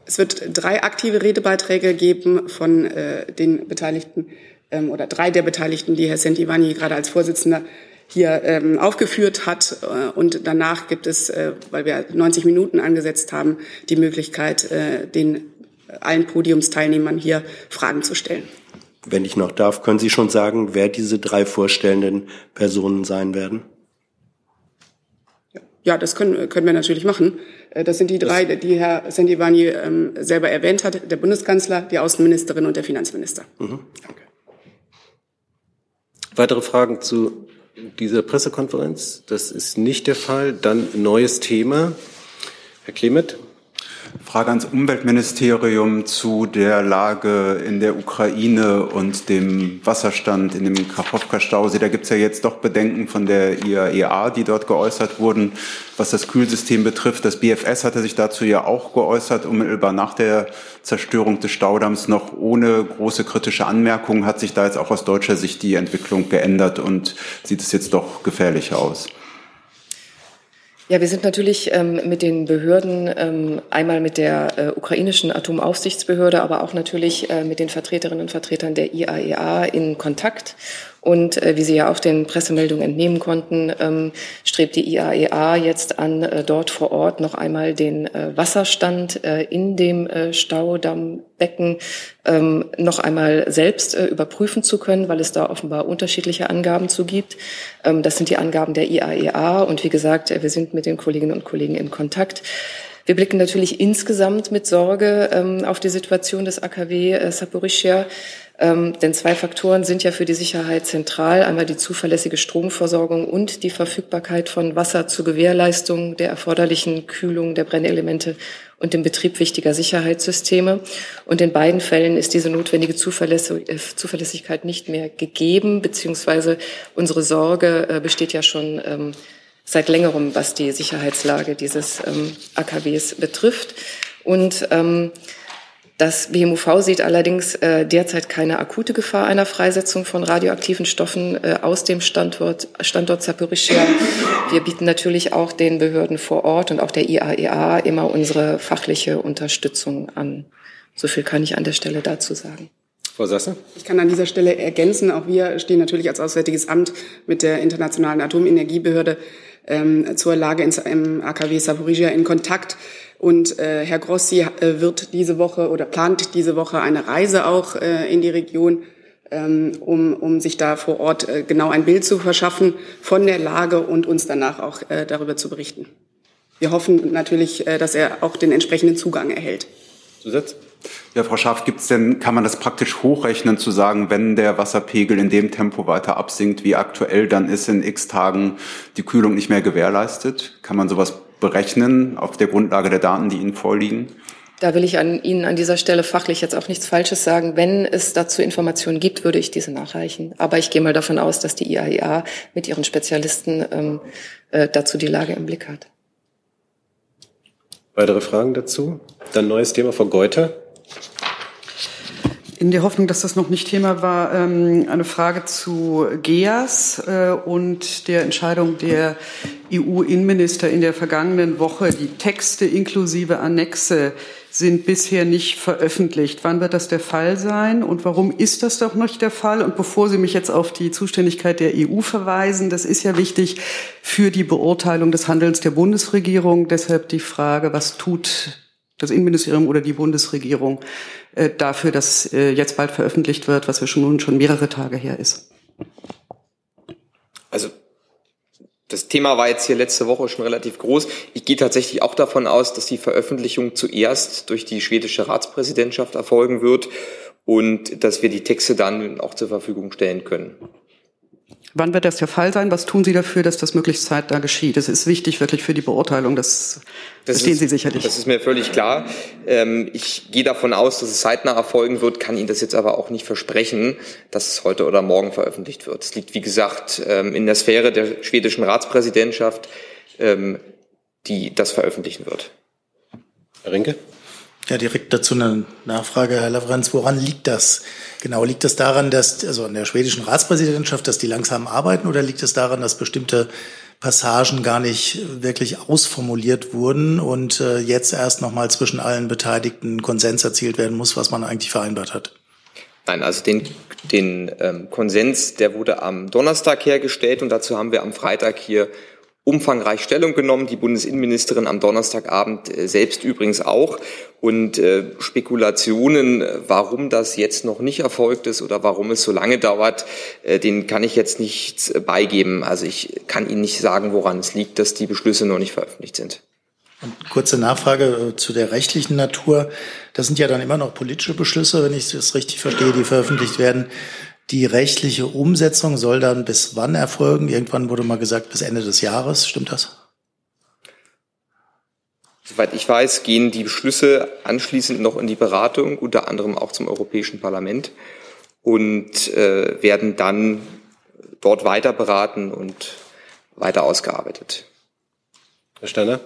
Es wird drei aktive Redebeiträge geben von äh, den Beteiligten ähm, oder drei der Beteiligten, die Herr Sentivani gerade als Vorsitzender hier ähm, aufgeführt hat. Äh, und danach gibt es, äh, weil wir 90 Minuten angesetzt haben, die Möglichkeit, äh, den allen Podiumsteilnehmern hier Fragen zu stellen. Wenn ich noch darf, können Sie schon sagen, wer diese drei vorstellenden Personen sein werden? Ja, das können, können wir natürlich machen. Äh, das sind die drei, die Herr Sendivani ähm, selber erwähnt hat, der Bundeskanzler, die Außenministerin und der Finanzminister. Mhm. Okay. Weitere Fragen zu dieser Pressekonferenz? Das ist nicht der Fall. Dann neues Thema. Herr Klemet. Frage ans Umweltministerium zu der Lage in der Ukraine und dem Wasserstand in dem Kachowka-Stausee. Da gibt es ja jetzt doch Bedenken von der IAEA, die dort geäußert wurden, was das Kühlsystem betrifft. Das BFS hatte sich dazu ja auch geäußert, unmittelbar nach der Zerstörung des Staudamms noch ohne große kritische Anmerkungen. Hat sich da jetzt auch aus deutscher Sicht die Entwicklung geändert und sieht es jetzt doch gefährlicher aus? Ja, wir sind natürlich ähm, mit den Behörden, ähm, einmal mit der äh, ukrainischen Atomaufsichtsbehörde, aber auch natürlich äh, mit den Vertreterinnen und Vertretern der IAEA e in Kontakt. Und äh, wie Sie ja auch den Pressemeldungen entnehmen konnten, ähm, strebt die IAEA e jetzt an, äh, dort vor Ort noch einmal den äh, Wasserstand äh, in dem äh, Staudammbecken ähm, noch einmal selbst äh, überprüfen zu können, weil es da offenbar unterschiedliche Angaben zu gibt. Ähm, das sind die Angaben der IAEA. Und wie gesagt, wir sind mit den Kolleginnen und Kollegen in Kontakt. Wir blicken natürlich insgesamt mit Sorge ähm, auf die Situation des AKW äh, Saporischia. Ähm, denn zwei Faktoren sind ja für die Sicherheit zentral. Einmal die zuverlässige Stromversorgung und die Verfügbarkeit von Wasser zur Gewährleistung der erforderlichen Kühlung der Brennelemente und dem Betrieb wichtiger Sicherheitssysteme. Und in beiden Fällen ist diese notwendige äh, Zuverlässigkeit nicht mehr gegeben, beziehungsweise unsere Sorge äh, besteht ja schon ähm, seit längerem, was die Sicherheitslage dieses ähm, AKWs betrifft. Und ähm, das BMUV sieht allerdings äh, derzeit keine akute Gefahr einer Freisetzung von radioaktiven Stoffen äh, aus dem Standort, Standort Zaporischia. Wir bieten natürlich auch den Behörden vor Ort und auch der IAEA e immer unsere fachliche Unterstützung an. So viel kann ich an der Stelle dazu sagen. Frau Sasse? Ich kann an dieser Stelle ergänzen, auch wir stehen natürlich als Auswärtiges Amt mit der Internationalen Atomenergiebehörde ähm, zur Lage ins, im AKW Saporizhia in Kontakt. Und äh, Herr Grossi äh, wird diese Woche oder plant diese Woche eine Reise auch äh, in die Region, ähm, um, um sich da vor Ort äh, genau ein Bild zu verschaffen von der Lage und uns danach auch äh, darüber zu berichten. Wir hoffen natürlich, äh, dass er auch den entsprechenden Zugang erhält. Zusatz? Ja, Frau Schaaf, gibt's denn, kann man das praktisch hochrechnen, zu sagen, wenn der Wasserpegel in dem Tempo weiter absinkt wie aktuell, dann ist in x Tagen die Kühlung nicht mehr gewährleistet? Kann man sowas berechnen auf der Grundlage der Daten, die Ihnen vorliegen? Da will ich an Ihnen an dieser Stelle fachlich jetzt auch nichts Falsches sagen. Wenn es dazu Informationen gibt, würde ich diese nachreichen. Aber ich gehe mal davon aus, dass die IAEA mit ihren Spezialisten ähm, äh, dazu die Lage im Blick hat. Weitere Fragen dazu? Dann neues Thema Frau Geuter. In der Hoffnung, dass das noch nicht Thema war, ähm, eine Frage zu GEAS äh, und der Entscheidung der EU-Innenminister in der vergangenen Woche. Die Texte inklusive Annexe sind bisher nicht veröffentlicht. Wann wird das der Fall sein und warum ist das doch nicht der Fall? Und bevor Sie mich jetzt auf die Zuständigkeit der EU verweisen, das ist ja wichtig für die Beurteilung des Handelns der Bundesregierung. Deshalb die Frage, was tut das Innenministerium oder die Bundesregierung äh, dafür, dass äh, jetzt bald veröffentlicht wird, was wir schon nun schon mehrere Tage her ist. Also das Thema war jetzt hier letzte Woche schon relativ groß. Ich gehe tatsächlich auch davon aus, dass die Veröffentlichung zuerst durch die schwedische Ratspräsidentschaft erfolgen wird und dass wir die Texte dann auch zur Verfügung stellen können. Wann wird das der Fall sein? Was tun Sie dafür, dass das möglichst zeitnah geschieht? Das ist wichtig wirklich für die Beurteilung. Das, das verstehen ist, Sie sicherlich. Das ist mir völlig klar. Ähm, ich gehe davon aus, dass es zeitnah erfolgen wird, kann Ihnen das jetzt aber auch nicht versprechen, dass es heute oder morgen veröffentlicht wird. Es liegt, wie gesagt, ähm, in der Sphäre der schwedischen Ratspräsidentschaft, ähm, die das veröffentlichen wird. Herr Rinke? Ja, direkt dazu eine Nachfrage, Herr Lavrenz. Woran liegt das? Genau, liegt das daran, dass, also an der schwedischen Ratspräsidentschaft, dass die langsam arbeiten oder liegt es das daran, dass bestimmte Passagen gar nicht wirklich ausformuliert wurden und äh, jetzt erst nochmal zwischen allen Beteiligten Konsens erzielt werden muss, was man eigentlich vereinbart hat? Nein, also den, den ähm, Konsens, der wurde am Donnerstag hergestellt und dazu haben wir am Freitag hier umfangreich Stellung genommen, die Bundesinnenministerin am Donnerstagabend äh, selbst übrigens auch. Und äh, Spekulationen, warum das jetzt noch nicht erfolgt ist oder warum es so lange dauert, äh, den kann ich jetzt nicht äh, beigeben. Also ich kann Ihnen nicht sagen, woran es liegt, dass die Beschlüsse noch nicht veröffentlicht sind. Und kurze Nachfrage äh, zu der rechtlichen Natur. Das sind ja dann immer noch politische Beschlüsse, wenn ich das richtig verstehe, die veröffentlicht werden. Die rechtliche Umsetzung soll dann bis wann erfolgen? Irgendwann wurde mal gesagt, bis Ende des Jahres. Stimmt das? Soweit ich weiß, gehen die Beschlüsse anschließend noch in die Beratung, unter anderem auch zum Europäischen Parlament und äh, werden dann dort weiter beraten und weiter ausgearbeitet. Herr Steiner?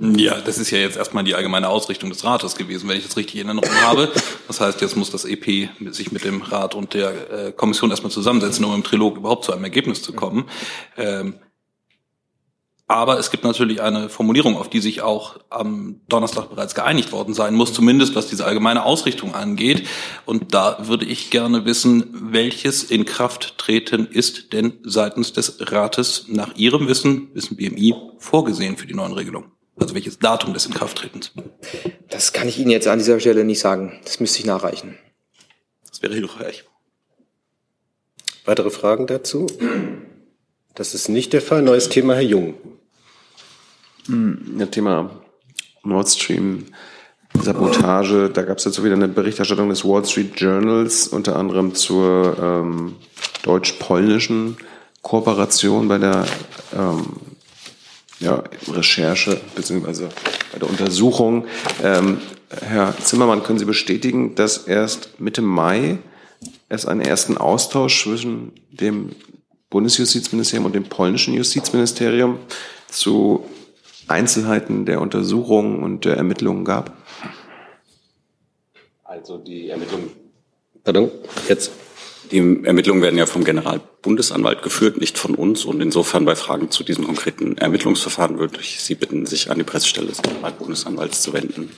Ja, das ist ja jetzt erstmal die allgemeine Ausrichtung des Rates gewesen, wenn ich das richtig in Erinnerung habe. Das heißt, jetzt muss das EP sich mit dem Rat und der äh, Kommission erstmal zusammensetzen, um im Trilog überhaupt zu einem Ergebnis zu kommen. Ähm, aber es gibt natürlich eine Formulierung, auf die sich auch am Donnerstag bereits geeinigt worden sein muss, zumindest was diese allgemeine Ausrichtung angeht. Und da würde ich gerne wissen, welches in Kraft treten ist denn seitens des Rates nach Ihrem Wissen, Wissen BMI, vorgesehen für die neuen Regelungen? Also welches Datum des Inkrafttretens? Das kann ich Ihnen jetzt an dieser Stelle nicht sagen. Das müsste ich nachreichen. Das wäre hilfreich. Weitere Fragen dazu? Das ist nicht der Fall. Neues Thema, Herr Jung. Ja, Thema Nord Stream Sabotage. Da gab es jetzt so wieder eine Berichterstattung des Wall Street Journals, unter anderem zur ähm, deutsch-polnischen Kooperation bei der ähm, ja, Recherche beziehungsweise bei der Untersuchung. Ähm, Herr Zimmermann, können Sie bestätigen, dass erst Mitte Mai es einen ersten Austausch zwischen dem Bundesjustizministerium und dem polnischen Justizministerium zu Einzelheiten der Untersuchungen und der Ermittlungen gab? Also die Ermittlungen. Pardon, jetzt. Die Ermittlungen werden ja vom Generalbundesanwalt geführt, nicht von uns. Und insofern bei Fragen zu diesem konkreten Ermittlungsverfahren würde ich Sie bitten, sich an die Pressestelle des Generalbundesanwalts zu wenden.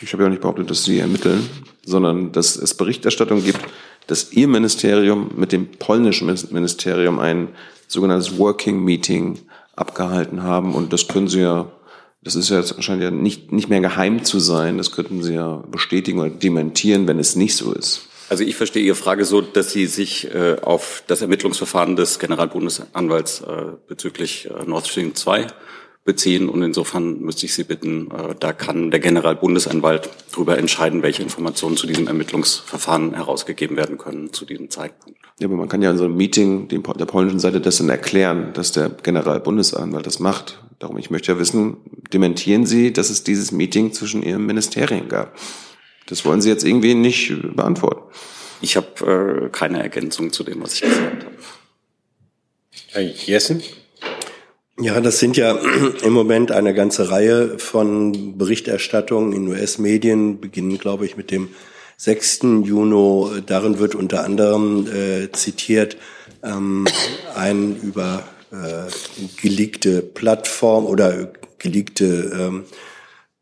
Ich habe ja nicht behauptet, dass Sie ermitteln, sondern dass es Berichterstattung gibt, dass Ihr Ministerium mit dem polnischen Ministerium ein sogenanntes Working Meeting abgehalten haben. Und das können Sie ja das ist ja scheint ja nicht, nicht mehr geheim zu sein. Das könnten Sie ja bestätigen oder dementieren, wenn es nicht so ist. Also ich verstehe Ihre Frage so, dass Sie sich äh, auf das Ermittlungsverfahren des Generalbundesanwalts äh, bezüglich äh, Nord Stream 2 beziehen. Und insofern müsste ich Sie bitten, äh, da kann der Generalbundesanwalt darüber entscheiden, welche Informationen zu diesem Ermittlungsverfahren herausgegeben werden können zu diesem Zeitpunkt. Ja, aber man kann ja in so einem Meeting der polnischen Seite dann erklären, dass der Generalbundesanwalt das macht. Darum, ich möchte ja wissen, dementieren Sie, dass es dieses Meeting zwischen Ihrem Ministerien gab? Das wollen Sie jetzt irgendwie nicht beantworten. Ich habe äh, keine Ergänzung zu dem, was ich gesagt habe. Herr Jessen? Ja, das sind ja im Moment eine ganze Reihe von Berichterstattungen in US-Medien, beginnen, glaube ich, mit dem 6. Juni. Darin wird unter anderem äh, zitiert ähm, ein über äh, geleakte Plattform oder geleakte ähm,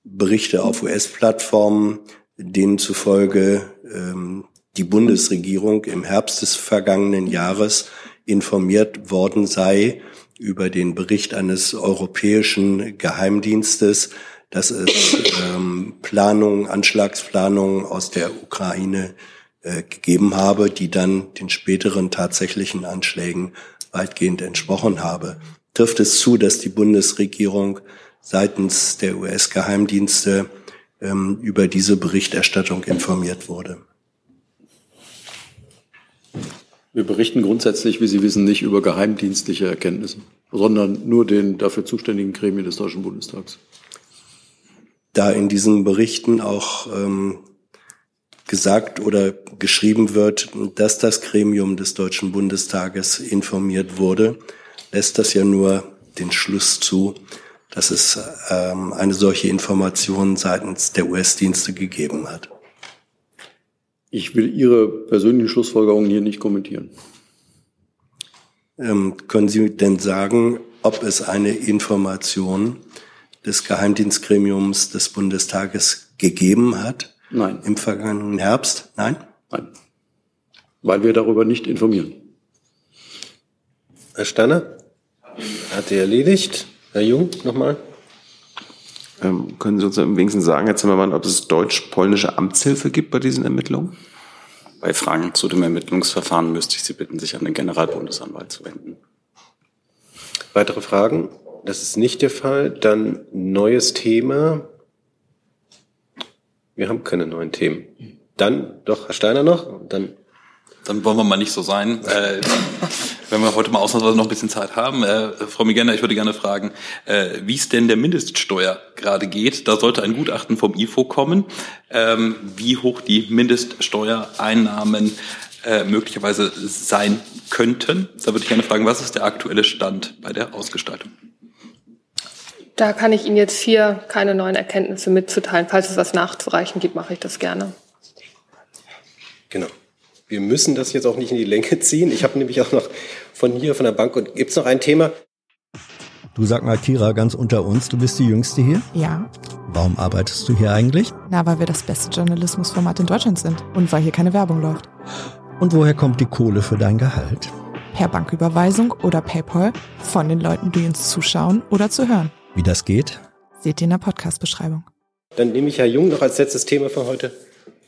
Berichte auf US-Plattformen, denen zufolge ähm, die Bundesregierung im Herbst des vergangenen Jahres informiert worden sei über den Bericht eines europäischen Geheimdienstes, dass es ähm, Planungen, Anschlagsplanungen aus der Ukraine äh, gegeben habe, die dann den späteren tatsächlichen Anschlägen weitgehend entsprochen habe. Trifft es zu, dass die Bundesregierung seitens der US-Geheimdienste ähm, über diese Berichterstattung informiert wurde? Wir berichten grundsätzlich, wie Sie wissen, nicht über geheimdienstliche Erkenntnisse, sondern nur den dafür zuständigen Gremien des Deutschen Bundestags. Da in diesen Berichten auch ähm, gesagt oder geschrieben wird, dass das Gremium des Deutschen Bundestages informiert wurde, lässt das ja nur den Schluss zu, dass es ähm, eine solche Information seitens der US-Dienste gegeben hat. Ich will Ihre persönlichen Schlussfolgerungen hier nicht kommentieren. Ähm, können Sie denn sagen, ob es eine Information des Geheimdienstgremiums des Bundestages gegeben hat? Nein. Im vergangenen Herbst? Nein? Nein. Weil wir darüber nicht informieren. Herr Stanner? Hat er erledigt. Herr Jung, nochmal. Ähm, können Sie uns im wenigsten sagen, Herr Zimmermann, ob es deutsch-polnische Amtshilfe gibt bei diesen Ermittlungen? Bei Fragen zu dem Ermittlungsverfahren müsste ich Sie bitten, sich an den Generalbundesanwalt zu wenden. Weitere Fragen? Das ist nicht der Fall. Dann neues Thema. Wir haben keine neuen Themen. Dann doch Herr Steiner noch. Dann dann wollen wir mal nicht so sein. Wenn wir heute mal ausnahmsweise noch ein bisschen Zeit haben. Äh, Frau Migena, ich würde gerne fragen, äh, wie es denn der Mindeststeuer gerade geht. Da sollte ein Gutachten vom IFO kommen, ähm, wie hoch die Mindeststeuereinnahmen äh, möglicherweise sein könnten. Da würde ich gerne fragen, was ist der aktuelle Stand bei der Ausgestaltung? Da kann ich Ihnen jetzt hier keine neuen Erkenntnisse mitzuteilen. Falls es was nachzureichen gibt, mache ich das gerne. Genau. Wir müssen das jetzt auch nicht in die Länge ziehen. Ich habe nämlich auch noch von hier, von der Bank, und gibt es noch ein Thema? Du sag mal, Kira, ganz unter uns, du bist die Jüngste hier? Ja. Warum arbeitest du hier eigentlich? Na, weil wir das beste Journalismusformat in Deutschland sind und weil hier keine Werbung läuft. Und woher kommt die Kohle für dein Gehalt? Per Banküberweisung oder PayPal von den Leuten, die uns zuschauen oder zu hören. Wie das geht? Seht ihr in der Podcast-Beschreibung. Dann nehme ich Herr Jung noch als letztes Thema für heute.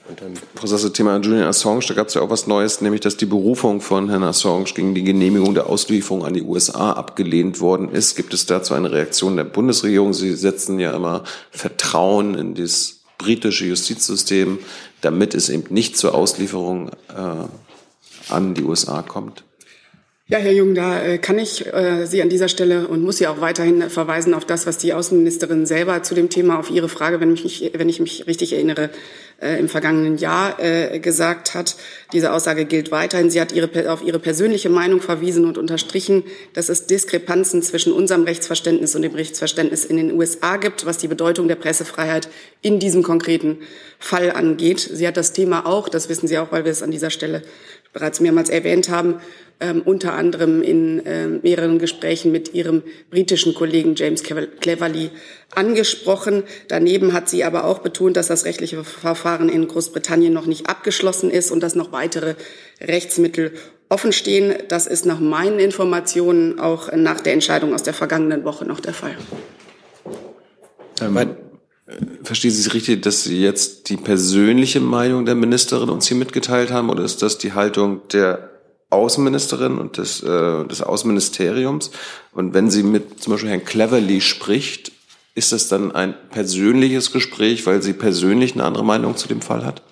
Und dann das Thema Julian Assange, da gab es ja auch was Neues, nämlich dass die Berufung von Herrn Assange gegen die Genehmigung der Auslieferung an die USA abgelehnt worden ist. Gibt es dazu eine Reaktion der Bundesregierung? Sie setzen ja immer Vertrauen in das britische Justizsystem, damit es eben nicht zur Auslieferung äh, an die USA kommt. Ja, Herr Jung, da äh, kann ich äh, Sie an dieser Stelle und muss Sie auch weiterhin verweisen auf das, was die Außenministerin selber zu dem Thema auf Ihre Frage, wenn, mich, wenn ich mich richtig erinnere, äh, im vergangenen Jahr gesagt hat. Diese Aussage gilt weiterhin. Sie hat ihre, auf ihre persönliche Meinung verwiesen und unterstrichen, dass es Diskrepanzen zwischen unserem Rechtsverständnis und dem Rechtsverständnis in den USA gibt, was die Bedeutung der Pressefreiheit in diesem konkreten Fall angeht. Sie hat das Thema auch, das wissen Sie auch, weil wir es an dieser Stelle bereits mehrmals erwähnt haben, ähm, unter anderem in äh, mehreren Gesprächen mit ihrem britischen Kollegen James Cleverly angesprochen. Daneben hat sie aber auch betont, dass das rechtliche Verfahren in Großbritannien noch nicht abgeschlossen ist und dass noch weitere Rechtsmittel offenstehen. Das ist nach meinen Informationen auch nach der Entscheidung aus der vergangenen Woche noch der Fall. Ähm, äh, Verstehen Sie es richtig, dass Sie jetzt die persönliche Meinung der Ministerin uns hier mitgeteilt haben oder ist das die Haltung der Außenministerin und des, äh, des Außenministeriums. Und wenn sie mit zum Beispiel Herrn Cleverly spricht, ist das dann ein persönliches Gespräch, weil sie persönlich eine andere Meinung zu dem Fall hat?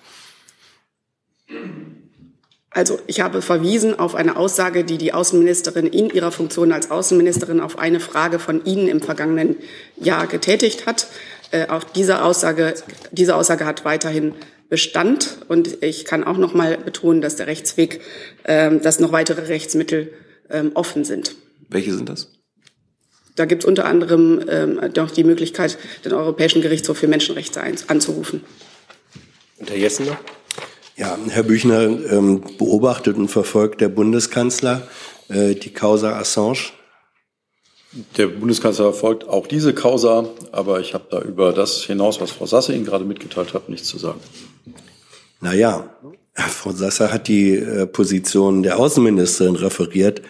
Also ich habe verwiesen auf eine Aussage, die die Außenministerin in ihrer Funktion als Außenministerin auf eine Frage von Ihnen im vergangenen Jahr getätigt hat. Äh, auch diese Aussage, diese Aussage hat weiterhin Bestand. Und ich kann auch noch mal betonen, dass der Rechtsweg, ähm, dass noch weitere Rechtsmittel ähm, offen sind. Welche sind das? Da gibt es unter anderem ähm, noch die Möglichkeit, den Europäischen Gerichtshof für Menschenrechte anzurufen. Und Herr Jessen noch? Ja, Herr Büchner, ähm, beobachtet und verfolgt der Bundeskanzler äh, die Causa Assange? Der Bundeskanzler verfolgt auch diese Causa, aber ich habe da über das hinaus, was Frau Sasse Ihnen gerade mitgeteilt hat, nichts zu sagen. Naja, Frau Sasse hat die äh, Position der Außenministerin referiert.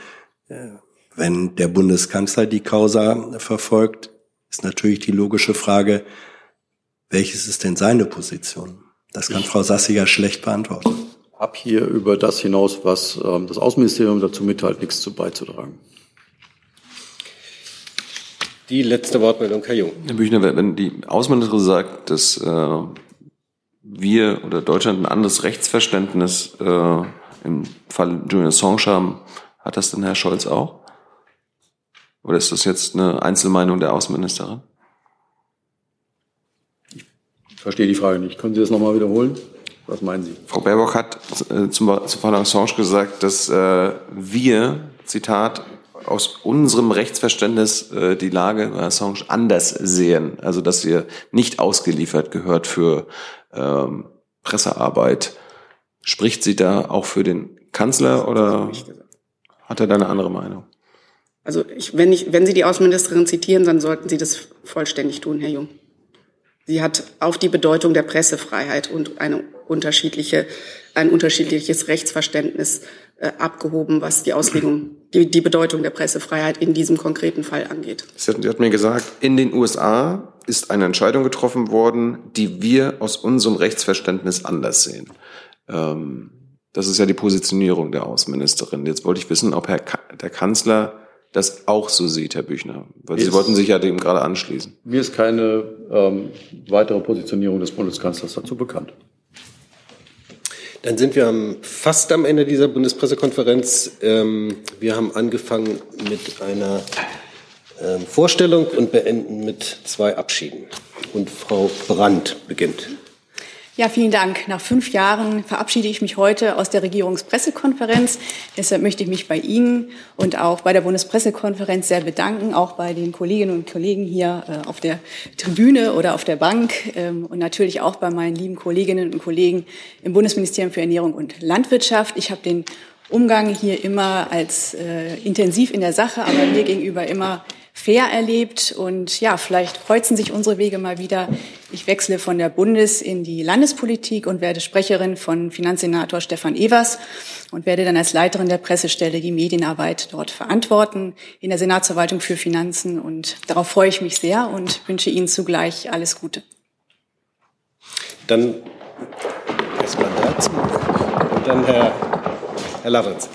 Äh, wenn der Bundeskanzler die Causa verfolgt, ist natürlich die logische Frage, welches ist denn seine Position? Das kann ich Frau Sasse ja schlecht beantworten. Hab hier über das hinaus, was ähm, das Außenministerium dazu mitteilt, nichts zu beizutragen. Die letzte Wortmeldung, Herr Jung. Herr Büchner, wenn die Außenministerin sagt, dass äh, wir oder Deutschland ein anderes Rechtsverständnis äh, im Fall Julian Assange haben, hat das denn Herr Scholz auch? Oder ist das jetzt eine Einzelmeinung der Außenministerin? Ich verstehe die Frage nicht. Können Sie das nochmal wiederholen? Was meinen Sie? Frau Baerbock hat äh, zum, zum Fall Assange gesagt, dass äh, wir, Zitat, aus unserem Rechtsverständnis äh, die Lage bei Assange anders sehen. Also dass ihr nicht ausgeliefert gehört für ähm, Pressearbeit. Spricht sie da auch für den Kanzler oder hat er da eine andere Meinung? Also ich, wenn, ich, wenn Sie die Außenministerin zitieren, dann sollten Sie das vollständig tun, Herr Jung. Sie hat auf die Bedeutung der Pressefreiheit und eine unterschiedliche, ein unterschiedliches Rechtsverständnis äh, abgehoben, was die Auslegung, die, die Bedeutung der Pressefreiheit in diesem konkreten Fall angeht. Sie hat, sie hat mir gesagt, in den USA ist eine Entscheidung getroffen worden, die wir aus unserem Rechtsverständnis anders sehen. Ähm, das ist ja die Positionierung der Außenministerin. Jetzt wollte ich wissen, ob Herr Ka der Kanzler das auch so sieht, Herr Büchner? Weil Sie wollten sich ja dem gerade anschließen. Mir ist keine ähm, weitere Positionierung des Bundeskanzlers dazu bekannt. Dann sind wir fast am Ende dieser Bundespressekonferenz. Ähm, wir haben angefangen mit einer ähm, Vorstellung und beenden mit zwei Abschieden. Und Frau Brandt beginnt. Ja, vielen Dank. Nach fünf Jahren verabschiede ich mich heute aus der Regierungspressekonferenz. Deshalb möchte ich mich bei Ihnen und auch bei der Bundespressekonferenz sehr bedanken, auch bei den Kolleginnen und Kollegen hier äh, auf der Tribüne oder auf der Bank ähm, und natürlich auch bei meinen lieben Kolleginnen und Kollegen im Bundesministerium für Ernährung und Landwirtschaft. Ich habe den Umgang hier immer als äh, intensiv in der Sache, aber mir gegenüber immer fair erlebt. Und ja, vielleicht kreuzen sich unsere Wege mal wieder. Ich wechsle von der Bundes- in die Landespolitik und werde Sprecherin von Finanzsenator Stefan Evers und werde dann als Leiterin der Pressestelle die Medienarbeit dort verantworten in der Senatsverwaltung für Finanzen. Und darauf freue ich mich sehr und wünsche Ihnen zugleich alles Gute. Dann erstmal dazu und dann Herr, Herr Lavrens.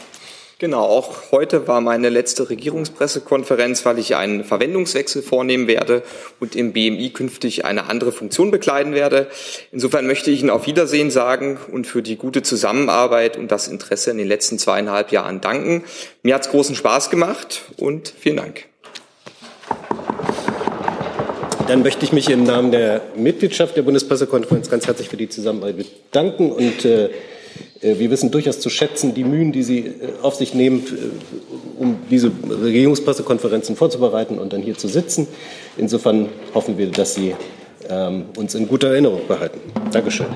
Genau, auch heute war meine letzte Regierungspressekonferenz, weil ich einen Verwendungswechsel vornehmen werde und im BMI künftig eine andere Funktion bekleiden werde. Insofern möchte ich Ihnen auf Wiedersehen sagen und für die gute Zusammenarbeit und das Interesse in den letzten zweieinhalb Jahren danken. Mir hat es großen Spaß gemacht und vielen Dank. Dann möchte ich mich im Namen der Mitgliedschaft der Bundespressekonferenz ganz herzlich für die Zusammenarbeit bedanken und äh, wir wissen durchaus zu schätzen die Mühen, die Sie äh, auf sich nehmen, äh, um diese Regierungspressekonferenzen vorzubereiten und dann hier zu sitzen. Insofern hoffen wir, dass Sie ähm, uns in guter Erinnerung behalten. Dankeschön.